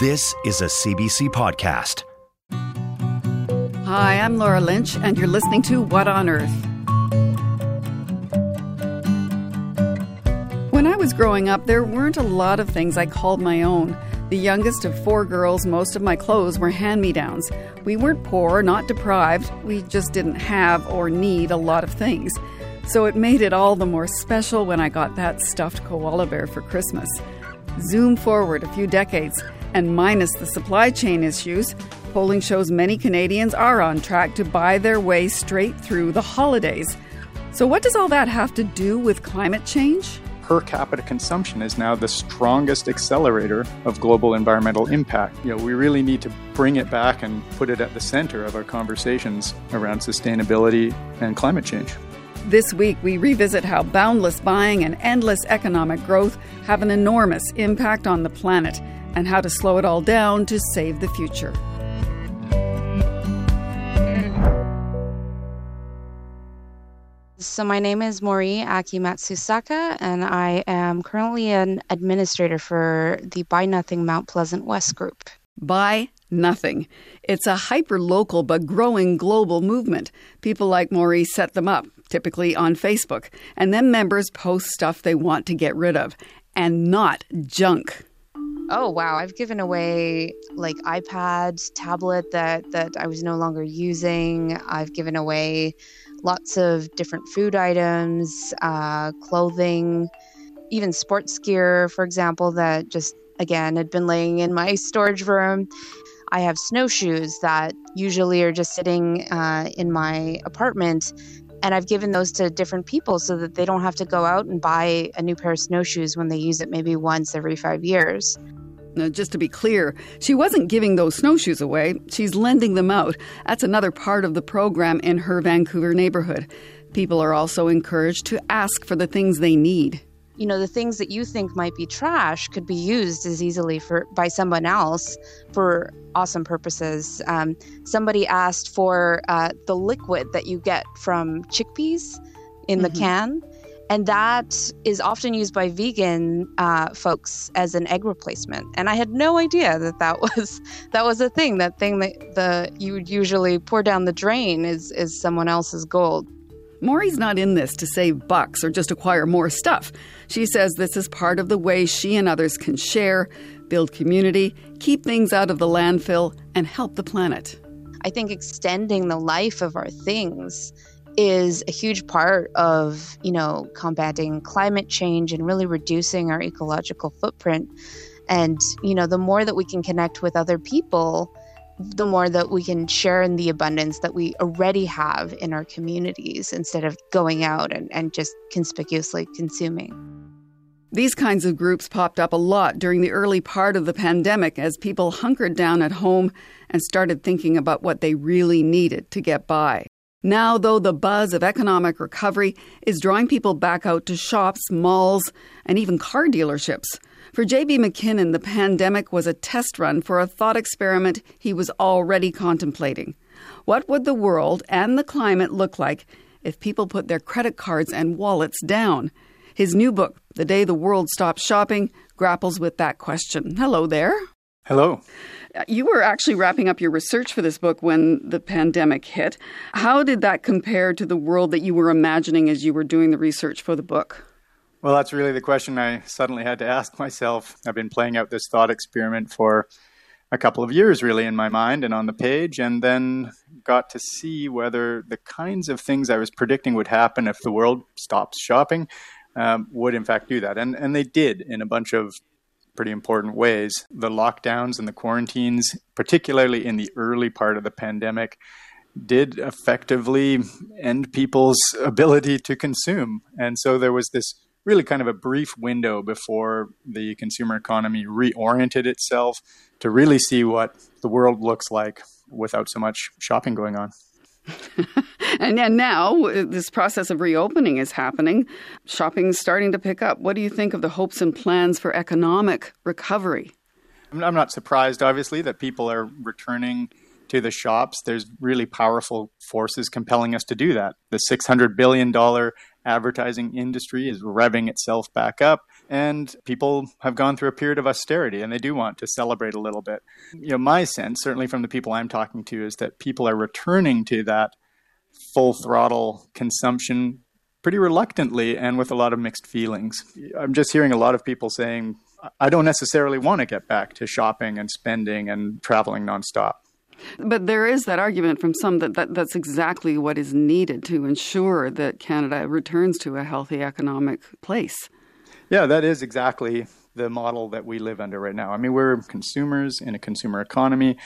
This is a CBC podcast. Hi, I'm Laura Lynch, and you're listening to What on Earth. When I was growing up, there weren't a lot of things I called my own. The youngest of four girls, most of my clothes were hand me downs. We weren't poor, not deprived, we just didn't have or need a lot of things. So it made it all the more special when I got that stuffed koala bear for Christmas. Zoom forward a few decades and minus the supply chain issues, polling shows many Canadians are on track to buy their way straight through the holidays. So, what does all that have to do with climate change? Per capita consumption is now the strongest accelerator of global environmental impact. You know, we really need to bring it back and put it at the center of our conversations around sustainability and climate change. This week, we revisit how boundless buying and endless economic growth have an enormous impact on the planet and how to slow it all down to save the future. So, my name is Mori Akimatsusaka, and I am currently an administrator for the Buy Nothing Mount Pleasant West Group. Buy Nothing. It's a hyper local but growing global movement. People like Mori set them up, typically on Facebook, and then members post stuff they want to get rid of, and not junk. Oh wow, I've given away like iPads, tablet that that I was no longer using. I've given away lots of different food items, uh, clothing, even sports gear, for example, that just again had been laying in my storage room. I have snowshoes that usually are just sitting uh, in my apartment and I've given those to different people so that they don't have to go out and buy a new pair of snowshoes when they use it maybe once every five years. Now, just to be clear, she wasn't giving those snowshoes away, she's lending them out. That's another part of the program in her Vancouver neighborhood. People are also encouraged to ask for the things they need you know the things that you think might be trash could be used as easily for by someone else for awesome purposes um, somebody asked for uh, the liquid that you get from chickpeas in the mm-hmm. can and that is often used by vegan uh, folks as an egg replacement and i had no idea that that was that was a thing that thing that the you would usually pour down the drain is is someone else's gold Mori's not in this to save bucks or just acquire more stuff. She says this is part of the way she and others can share, build community, keep things out of the landfill, and help the planet. I think extending the life of our things is a huge part of, you know, combating climate change and really reducing our ecological footprint. And, you know, the more that we can connect with other people, the more that we can share in the abundance that we already have in our communities instead of going out and, and just conspicuously consuming. These kinds of groups popped up a lot during the early part of the pandemic as people hunkered down at home and started thinking about what they really needed to get by. Now, though, the buzz of economic recovery is drawing people back out to shops, malls, and even car dealerships. For J.B. MacKinnon, the pandemic was a test run for a thought experiment he was already contemplating. What would the world and the climate look like if people put their credit cards and wallets down? His new book, The Day the World Stops Shopping, grapples with that question. Hello there. Hello. You were actually wrapping up your research for this book when the pandemic hit. How did that compare to the world that you were imagining as you were doing the research for the book? Well, that's really the question I suddenly had to ask myself. I've been playing out this thought experiment for a couple of years, really, in my mind and on the page, and then got to see whether the kinds of things I was predicting would happen if the world stops shopping um, would, in fact, do that. And, and they did in a bunch of pretty important ways. The lockdowns and the quarantines, particularly in the early part of the pandemic, did effectively end people's ability to consume. And so there was this really kind of a brief window before the consumer economy reoriented itself to really see what the world looks like without so much shopping going on. And, and now uh, this process of reopening is happening. Shopping's starting to pick up. What do you think of the hopes and plans for economic recovery? I'm not surprised, obviously, that people are returning to the shops. There's really powerful forces compelling us to do that. The $600 billion advertising industry is revving itself back up, and people have gone through a period of austerity and they do want to celebrate a little bit. You know, my sense, certainly from the people I'm talking to, is that people are returning to that full throttle consumption pretty reluctantly and with a lot of mixed feelings. I'm just hearing a lot of people saying, I don't necessarily want to get back to shopping and spending and traveling nonstop. But there is that argument from some that, that that's exactly what is needed to ensure that Canada returns to a healthy economic place. Yeah, that is exactly the model that we live under right now. I mean, we're consumers in a consumer economy.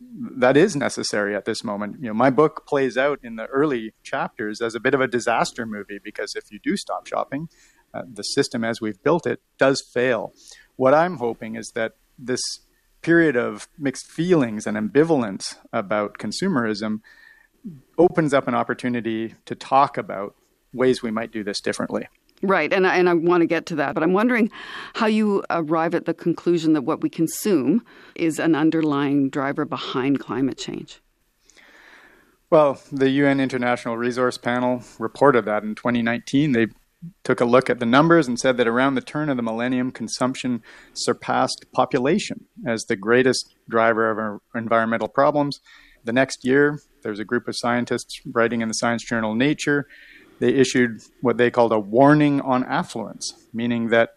That is necessary at this moment. You know, my book plays out in the early chapters as a bit of a disaster movie because if you do stop shopping, uh, the system as we've built it does fail. What I'm hoping is that this period of mixed feelings and ambivalence about consumerism opens up an opportunity to talk about ways we might do this differently. Right, and I, and I want to get to that, but I'm wondering how you arrive at the conclusion that what we consume is an underlying driver behind climate change. Well, the UN International Resource Panel reported that in 2019. They took a look at the numbers and said that around the turn of the millennium, consumption surpassed population as the greatest driver of our environmental problems. The next year, there was a group of scientists writing in the science journal Nature. They issued what they called a warning on affluence, meaning that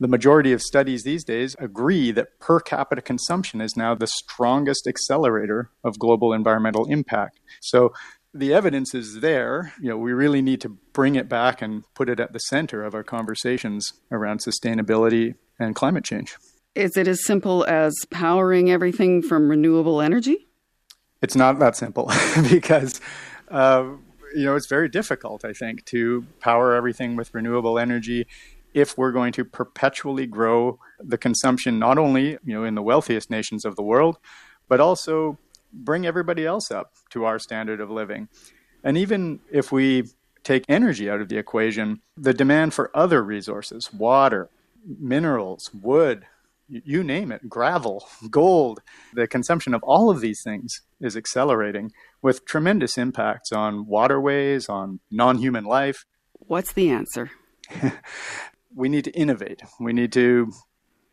the majority of studies these days agree that per capita consumption is now the strongest accelerator of global environmental impact. So the evidence is there. You know, we really need to bring it back and put it at the center of our conversations around sustainability and climate change. Is it as simple as powering everything from renewable energy? It's not that simple because, uh, you know, it's very difficult, I think, to power everything with renewable energy if we're going to perpetually grow the consumption, not only, you know, in the wealthiest nations of the world, but also bring everybody else up to our standard of living. And even if we take energy out of the equation, the demand for other resources, water, minerals, wood, you name it, gravel, gold, the consumption of all of these things is accelerating with tremendous impacts on waterways, on non human life. What's the answer? we need to innovate. We need to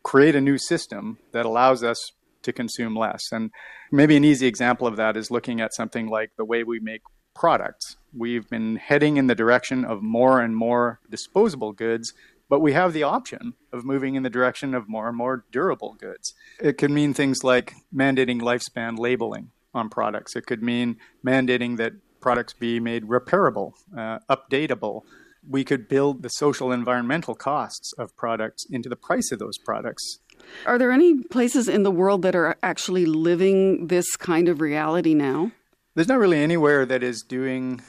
create a new system that allows us to consume less. And maybe an easy example of that is looking at something like the way we make products. We've been heading in the direction of more and more disposable goods, but we have the option of moving in the direction of more and more durable goods. It could mean things like mandating lifespan labeling on products, it could mean mandating that products be made repairable, uh, updatable. We could build the social environmental costs of products into the price of those products are there any places in the world that are actually living this kind of reality now? There's not really anywhere that is doing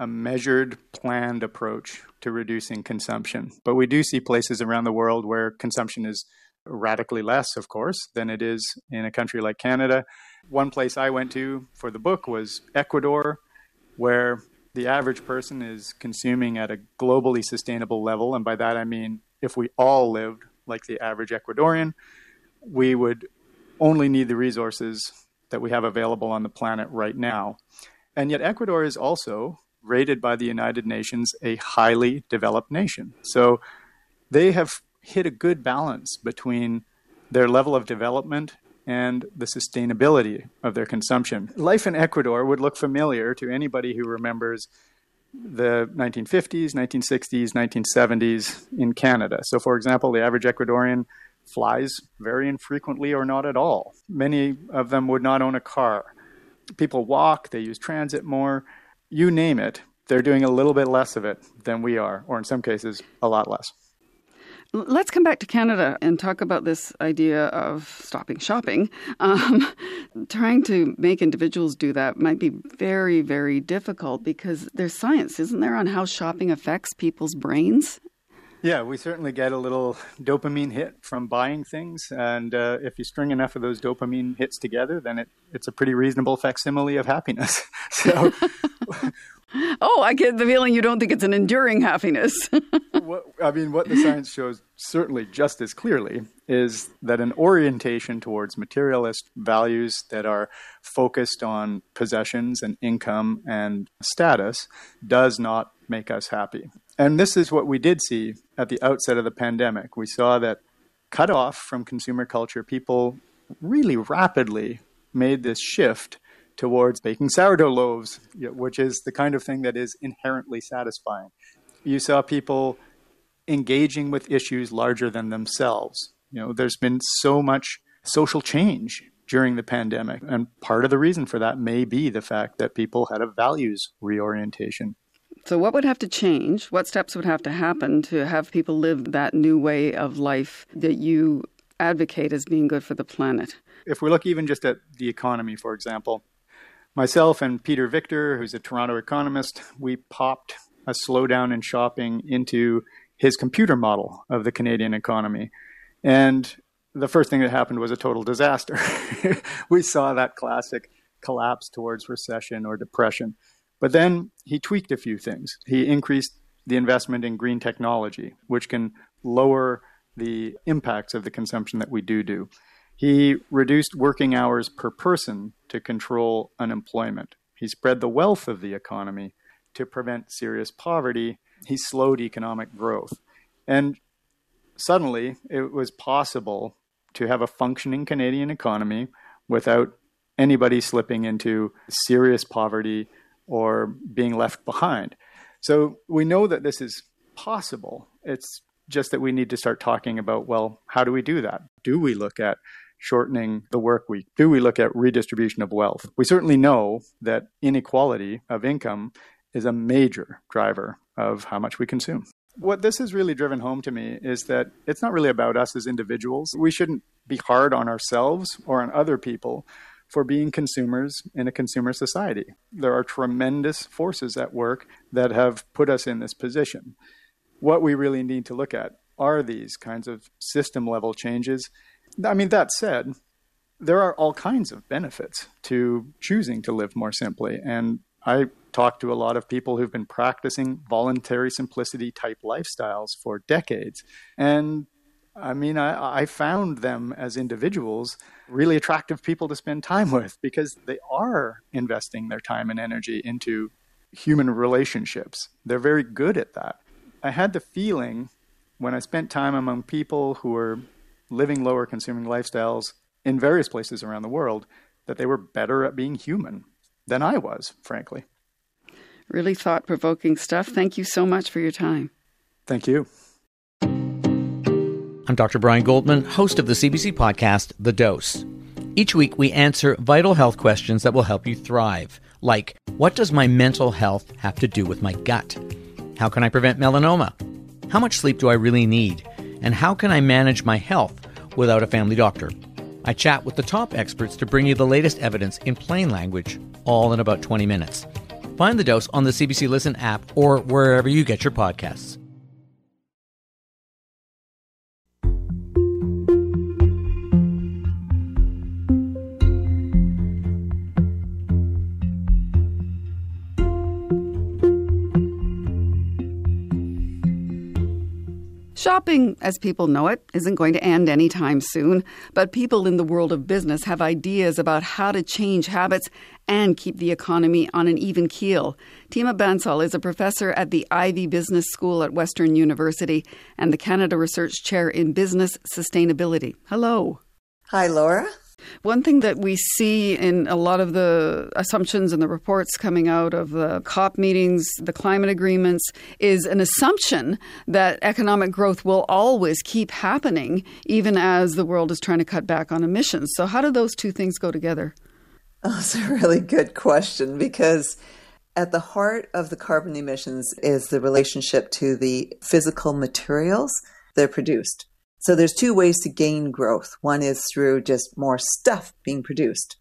a measured, planned approach to reducing consumption. But we do see places around the world where consumption is radically less, of course, than it is in a country like Canada. One place I went to for the book was Ecuador, where the average person is consuming at a globally sustainable level. And by that I mean if we all lived like the average Ecuadorian, we would only need the resources that we have available on the planet right now. And yet, Ecuador is also rated by the United Nations a highly developed nation. So they have hit a good balance between their level of development and the sustainability of their consumption. Life in Ecuador would look familiar to anybody who remembers the 1950s, 1960s, 1970s in Canada. So, for example, the average Ecuadorian flies very infrequently or not at all. Many of them would not own a car. People walk, they use transit more. You name it, they're doing a little bit less of it than we are, or in some cases, a lot less. Let's come back to Canada and talk about this idea of stopping shopping. Um, trying to make individuals do that might be very, very difficult because there's science, isn't there, on how shopping affects people's brains? Yeah, we certainly get a little dopamine hit from buying things, and uh, if you string enough of those dopamine hits together, then it, it's a pretty reasonable facsimile of happiness. so, oh, I get the feeling you don't think it's an enduring happiness. what, I mean, what the science shows certainly just as clearly is that an orientation towards materialist values that are focused on possessions and income and status does not make us happy. And this is what we did see at the outset of the pandemic. We saw that cut off from consumer culture, people really rapidly made this shift towards baking sourdough loaves, which is the kind of thing that is inherently satisfying. You saw people engaging with issues larger than themselves. You know, there's been so much social change during the pandemic, and part of the reason for that may be the fact that people had a values reorientation. So, what would have to change? What steps would have to happen to have people live that new way of life that you advocate as being good for the planet? If we look even just at the economy, for example, myself and Peter Victor, who's a Toronto economist, we popped a slowdown in shopping into his computer model of the Canadian economy. And the first thing that happened was a total disaster. we saw that classic collapse towards recession or depression. But then he tweaked a few things. He increased the investment in green technology, which can lower the impacts of the consumption that we do do. He reduced working hours per person to control unemployment. He spread the wealth of the economy to prevent serious poverty. He slowed economic growth. And suddenly, it was possible to have a functioning Canadian economy without anybody slipping into serious poverty or being left behind. So we know that this is possible. It's just that we need to start talking about well, how do we do that? Do we look at shortening the work week? Do we look at redistribution of wealth? We certainly know that inequality of income is a major driver of how much we consume. What this has really driven home to me is that it's not really about us as individuals. We shouldn't be hard on ourselves or on other people for being consumers in a consumer society. There are tremendous forces at work that have put us in this position. What we really need to look at are these kinds of system level changes. I mean, that said, there are all kinds of benefits to choosing to live more simply. And I talk to a lot of people who've been practicing voluntary simplicity type lifestyles for decades. And I mean, I, I, found them as individuals really attractive people to spend time with because they are investing their time and energy into human relationships. They're very good at that. I had the feeling when I spent time among people who were living lower consuming lifestyles in various places around the world that they were better at being human than I was, frankly. Really thought provoking stuff. Thank you so much for your time. Thank you. I'm Dr. Brian Goldman, host of the CBC podcast, The Dose. Each week, we answer vital health questions that will help you thrive, like what does my mental health have to do with my gut? How can I prevent melanoma? How much sleep do I really need? And how can I manage my health without a family doctor? I chat with the top experts to bring you the latest evidence in plain language, all in about 20 minutes. Find the dose on the CBC Listen app or wherever you get your podcasts. Shopping, as people know it, isn't going to end anytime soon, but people in the world of business have ideas about how to change habits and keep the economy on an even keel. Tima Bansal is a professor at the Ivey Business School at Western University and the Canada Research Chair in Business Sustainability. Hello. Hi, Laura. One thing that we see in a lot of the assumptions and the reports coming out of the COP meetings, the climate agreements, is an assumption that economic growth will always keep happening, even as the world is trying to cut back on emissions. So, how do those two things go together? Oh, that's a really good question because at the heart of the carbon emissions is the relationship to the physical materials they're produced. So there's two ways to gain growth. One is through just more stuff being produced.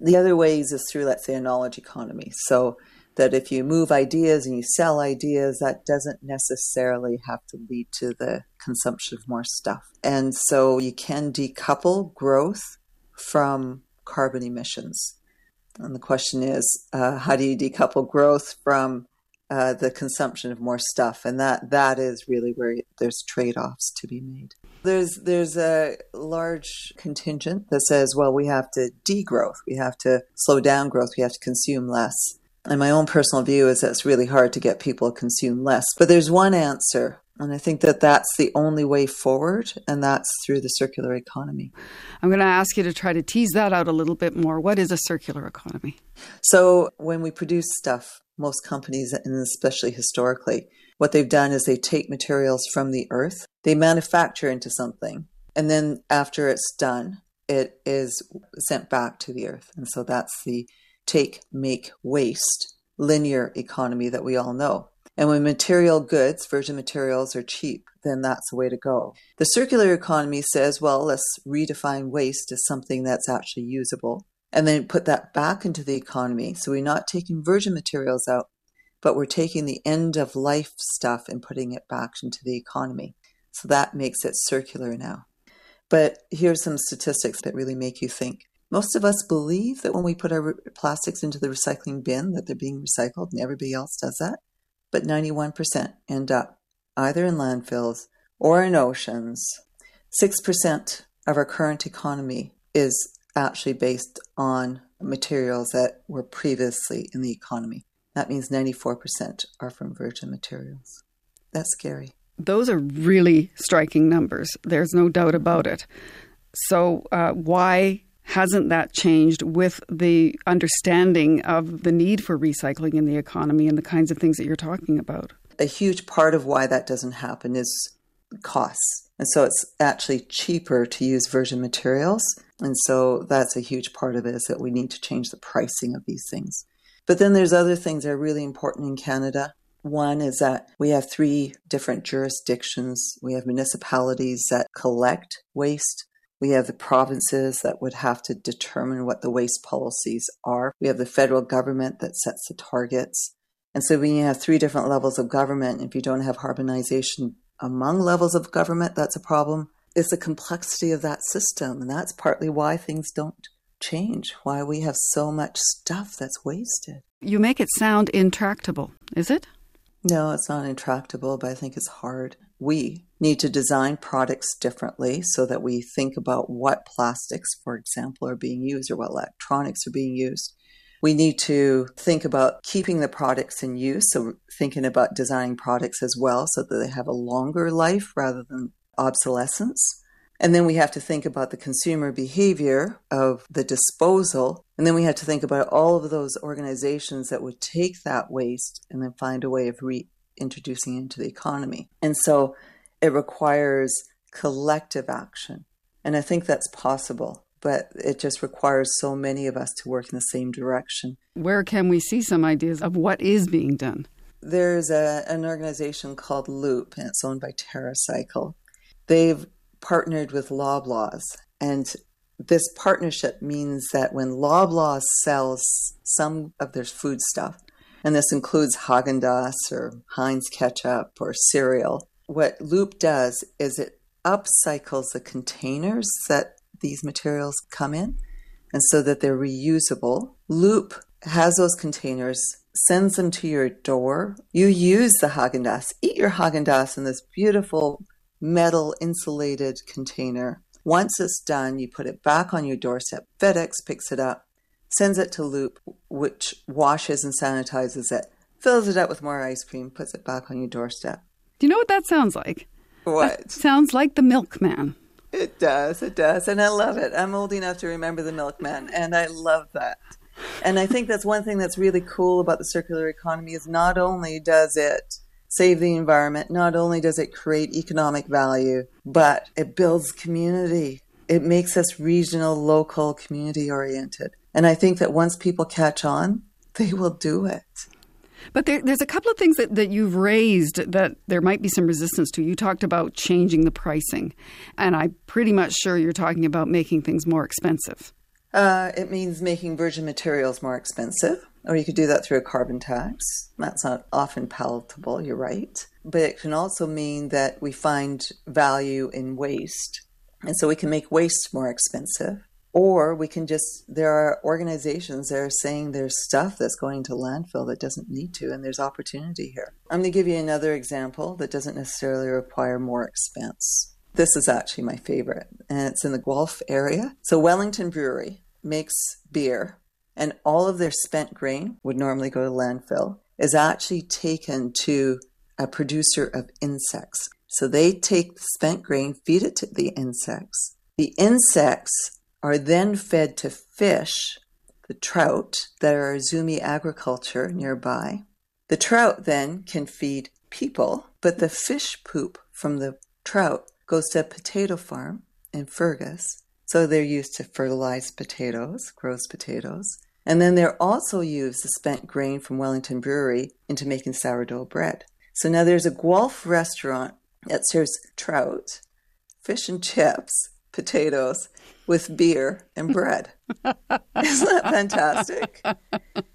The other ways is through, let's say, a knowledge economy. So that if you move ideas and you sell ideas, that doesn't necessarily have to lead to the consumption of more stuff. And so you can decouple growth from carbon emissions. And the question is, uh, how do you decouple growth from uh, the consumption of more stuff? And that that is really where there's trade offs to be made. There's there's a large contingent that says, well, we have to degrowth, we have to slow down growth, we have to consume less. And my own personal view is that it's really hard to get people to consume less. But there's one answer, and I think that that's the only way forward, and that's through the circular economy. I'm going to ask you to try to tease that out a little bit more. What is a circular economy? So, when we produce stuff, most companies, and especially historically, what they've done is they take materials from the earth, they manufacture into something, and then after it's done, it is sent back to the earth. And so that's the take, make, waste linear economy that we all know. And when material goods, virgin materials, are cheap, then that's the way to go. The circular economy says, well, let's redefine waste as something that's actually usable and then put that back into the economy. So we're not taking virgin materials out, but we're taking the end of life stuff and putting it back into the economy. So that makes it circular now. But here's some statistics that really make you think. Most of us believe that when we put our plastics into the recycling bin that they're being recycled and everybody else does that. But 91% end up either in landfills or in oceans. 6% of our current economy is actually based on materials that were previously in the economy. That means 94% are from virgin materials. That's scary. Those are really striking numbers. There's no doubt about it. So, uh, why hasn't that changed with the understanding of the need for recycling in the economy and the kinds of things that you're talking about? A huge part of why that doesn't happen is costs. And so it's actually cheaper to use virgin materials. And so that's a huge part of it is that we need to change the pricing of these things. But then there's other things that are really important in Canada. One is that we have three different jurisdictions. We have municipalities that collect waste. We have the provinces that would have to determine what the waste policies are. We have the federal government that sets the targets. And so when you have three different levels of government, if you don't have harmonization among levels of government, that's a problem. It's the complexity of that system. And that's partly why things don't change, why we have so much stuff that's wasted. You make it sound intractable, is it? No, it's not intractable, but I think it's hard. We need to design products differently so that we think about what plastics, for example, are being used or what electronics are being used. We need to think about keeping the products in use, so thinking about designing products as well so that they have a longer life rather than obsolescence. And then we have to think about the consumer behavior of the disposal. And then we have to think about all of those organizations that would take that waste and then find a way of reintroducing it into the economy. And so it requires collective action. And I think that's possible, but it just requires so many of us to work in the same direction. Where can we see some ideas of what is being done? There's a, an organization called Loop, and it's owned by TerraCycle. They've partnered with Loblaws, and this partnership means that when Loblaw sells some of their food stuff, and this includes Haagen Dazs or Heinz ketchup or cereal, what Loop does is it upcycles the containers that these materials come in, and so that they're reusable. Loop has those containers, sends them to your door. You use the Haagen Dazs, eat your Haagen Dazs in this beautiful metal insulated container. Once it's done, you put it back on your doorstep. FedEx picks it up, sends it to Loop, which washes and sanitizes it, fills it up with more ice cream, puts it back on your doorstep. Do you know what that sounds like? What? That sounds like the milkman. It does, it does. And I love it. I'm old enough to remember the milkman, and I love that. And I think that's one thing that's really cool about the circular economy is not only does it save the environment. Not only does it create economic value, but it builds community. It makes us regional, local, community oriented. And I think that once people catch on, they will do it. But there, there's a couple of things that, that you've raised that there might be some resistance to. You talked about changing the pricing, and I'm pretty much sure you're talking about making things more expensive. Uh, it means making virgin materials more expensive, or you could do that through a carbon tax. That's not often palatable, you're right. But it can also mean that we find value in waste. And so we can make waste more expensive. Or we can just, there are organizations that are saying there's stuff that's going to landfill that doesn't need to, and there's opportunity here. I'm going to give you another example that doesn't necessarily require more expense. This is actually my favorite, and it's in the Guelph area. So, Wellington Brewery makes beer, and all of their spent grain would normally go to landfill, is actually taken to a producer of insects. So, they take the spent grain, feed it to the insects. The insects are then fed to fish, the trout, that are Zumi agriculture nearby. The trout then can feed people, but the fish poop from the trout goes to a potato farm in Fergus. So they're used to fertilize potatoes, grows potatoes. And then they're also used the spent grain from Wellington Brewery into making sourdough bread. So now there's a Guelph restaurant that serves trout, fish and chips, potatoes, with beer and bread. Isn't that fantastic?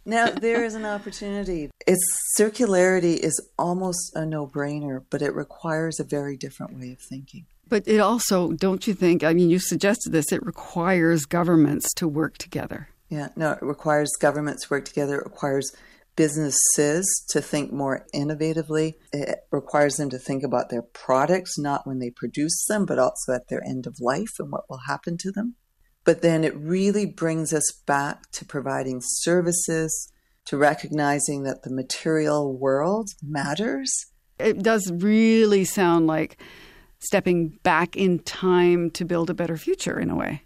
Now, there is an opportunity. Its circularity is almost a no brainer, but it requires a very different way of thinking. But it also, don't you think? I mean, you suggested this, it requires governments to work together. Yeah, no, it requires governments to work together. It requires businesses to think more innovatively. It requires them to think about their products, not when they produce them, but also at their end of life and what will happen to them. But then it really brings us back to providing services, to recognizing that the material world matters. It does really sound like stepping back in time to build a better future in a way.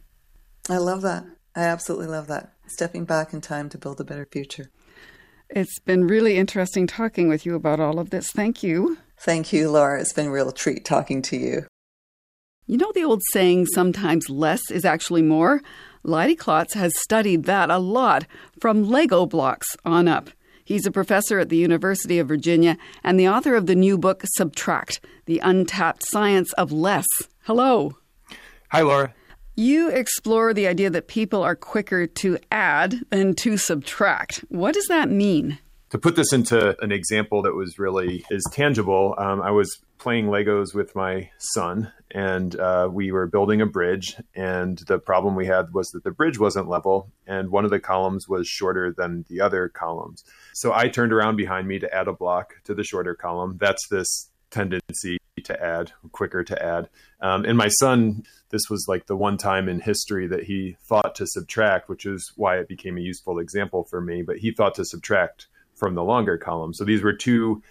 I love that. I absolutely love that. Stepping back in time to build a better future. It's been really interesting talking with you about all of this. Thank you. Thank you, Laura. It's been a real treat talking to you. You know the old saying, sometimes less is actually more? Leidy Klotz has studied that a lot from Lego blocks on up. He's a professor at the University of Virginia and the author of the new book, Subtract The Untapped Science of Less. Hello. Hi, Laura. You explore the idea that people are quicker to add than to subtract. What does that mean? To put this into an example that was really is tangible, um, I was playing Legos with my son, and uh, we were building a bridge. And the problem we had was that the bridge wasn't level, and one of the columns was shorter than the other columns. So I turned around behind me to add a block to the shorter column. That's this tendency to add, quicker to add. Um, and my son, this was like the one time in history that he thought to subtract, which is why it became a useful example for me. But he thought to subtract from the longer column. So these were two,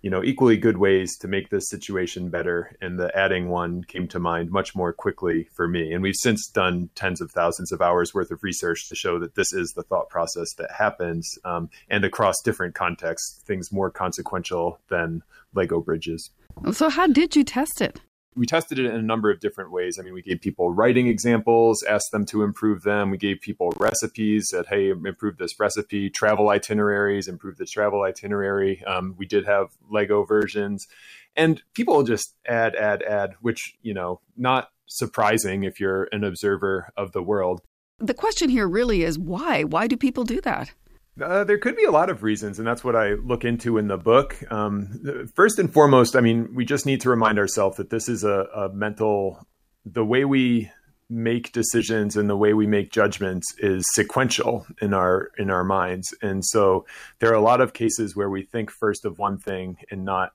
you know, equally good ways to make this situation better. And the adding one came to mind much more quickly for me. And we've since done tens of thousands of hours worth of research to show that this is the thought process that happens, um, and across different contexts, things more consequential than Lego bridges. So, how did you test it? We tested it in a number of different ways. I mean, we gave people writing examples, asked them to improve them. We gave people recipes, said, hey, improve this recipe, travel itineraries, improve this travel itinerary. Um, we did have Lego versions. And people just add, add, add, which, you know, not surprising if you're an observer of the world. The question here really is why? Why do people do that? Uh, there could be a lot of reasons, and that's what I look into in the book. Um, first and foremost, I mean, we just need to remind ourselves that this is a, a mental, the way we make decisions and the way we make judgments is sequential in our in our minds and so there are a lot of cases where we think first of one thing and not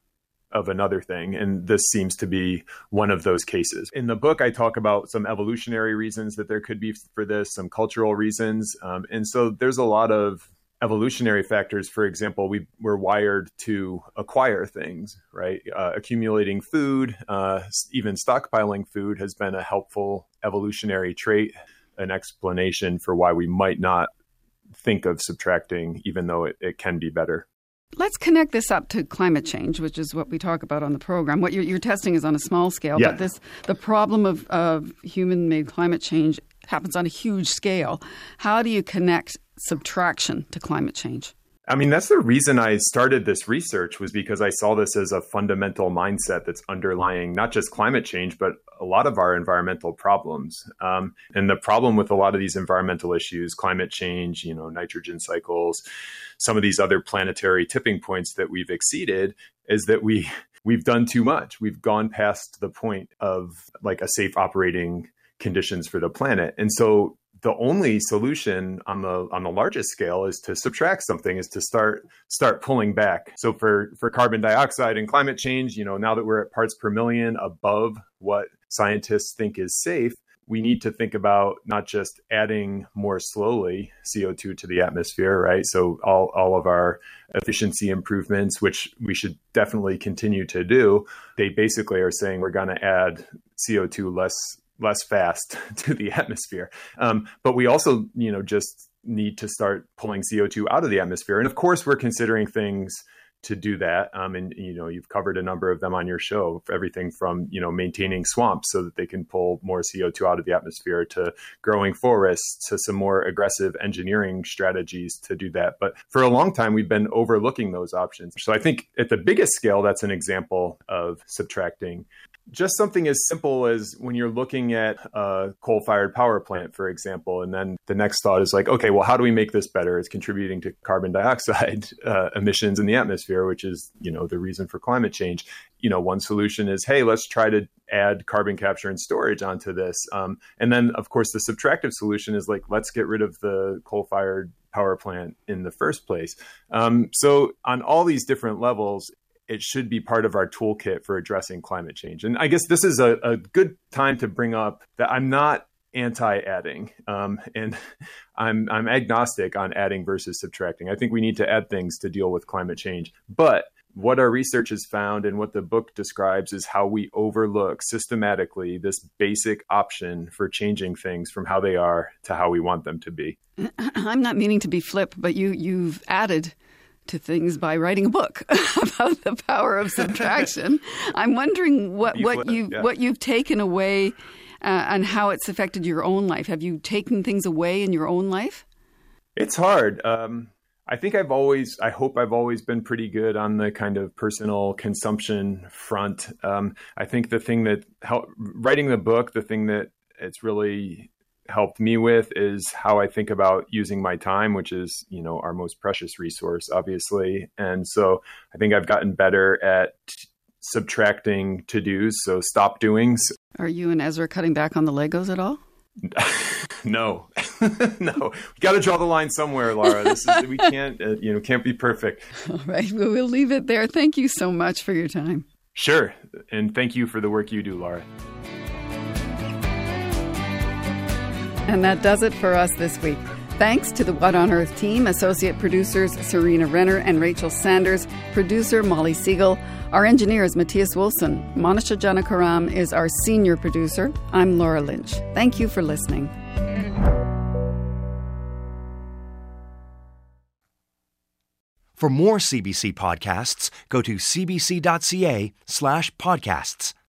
of another thing and this seems to be one of those cases in the book i talk about some evolutionary reasons that there could be for this some cultural reasons um, and so there's a lot of evolutionary factors, for example, we were wired to acquire things, right? Uh, accumulating food, uh, even stockpiling food has been a helpful evolutionary trait, an explanation for why we might not think of subtracting, even though it, it can be better. Let's connect this up to climate change, which is what we talk about on the program. What you're, you're testing is on a small scale, yeah. but this the problem of, of human-made climate change happens on a huge scale. How do you connect subtraction to climate change? I mean, that's the reason I started this research was because I saw this as a fundamental mindset that's underlying not just climate change, but a lot of our environmental problems. Um, and the problem with a lot of these environmental issues, climate change, you know, nitrogen cycles, some of these other planetary tipping points that we've exceeded, is that we we've done too much. We've gone past the point of like a safe operating conditions for the planet. And so the only solution on the on the largest scale is to subtract something is to start start pulling back so for for carbon dioxide and climate change you know now that we're at parts per million above what scientists think is safe we need to think about not just adding more slowly CO2 to the atmosphere, right? So all, all of our efficiency improvements, which we should definitely continue to do, they basically are saying we're going to add CO2 less less fast to the atmosphere. Um, but we also, you know, just need to start pulling CO2 out of the atmosphere. And of course, we're considering things to do that. Um, and you know, you've covered a number of them on your show. Everything from you know maintaining swamps so that they can pull more CO2 out of the atmosphere, to growing forests, to some more aggressive engineering strategies to do that. But for a long time, we've been overlooking those options. So I think at the biggest scale, that's an example of subtracting just something as simple as when you're looking at a coal fired power plant, for example, and then the next thought is like, okay, well, how do we make this better? It's contributing to carbon dioxide uh, emissions in the atmosphere, which is, you know, the reason for climate change. You know, one solution is, hey, let's try to add carbon capture and storage onto this. Um, and then, of course, the subtractive solution is like, let's get rid of the coal fired power plant in the first place. Um, so, on all these different levels, it should be part of our toolkit for addressing climate change. And I guess this is a, a good time to bring up that I'm not anti-adding, um, and I'm I'm agnostic on adding versus subtracting. I think we need to add things to deal with climate change, but what our research has found and what the book describes is how we overlook systematically this basic option for changing things from how they are to how we want them to be. I'm not meaning to be flip, but you you've added to things by writing a book about the power of subtraction. I'm wondering what, what you yeah. what you've taken away uh, and how it's affected your own life. Have you taken things away in your own life? It's hard. Um, I think I've always, I hope I've always been pretty good on the kind of personal consumption front. Um, I think the thing that help, writing the book, the thing that it's really helped me with is how I think about using my time, which is, you know, our most precious resource, obviously. And so I think I've gotten better at subtracting to dos, so stop doings. Are you and Ezra cutting back on the Legos at all? no, no. We got to draw the line somewhere, Laura. This is we can't, uh, you know, can't be perfect. All right, well, we'll leave it there. Thank you so much for your time. Sure, and thank you for the work you do, Laura. And that does it for us this week. Thanks to the What on Earth team, associate producers Serena Renner and Rachel Sanders, producer Molly Segal. Our engineer is Matthias Wilson. Monisha Janakaram is our senior producer. I'm Laura Lynch. Thank you for listening. For more CBC podcasts, go to cbc.ca slash podcasts.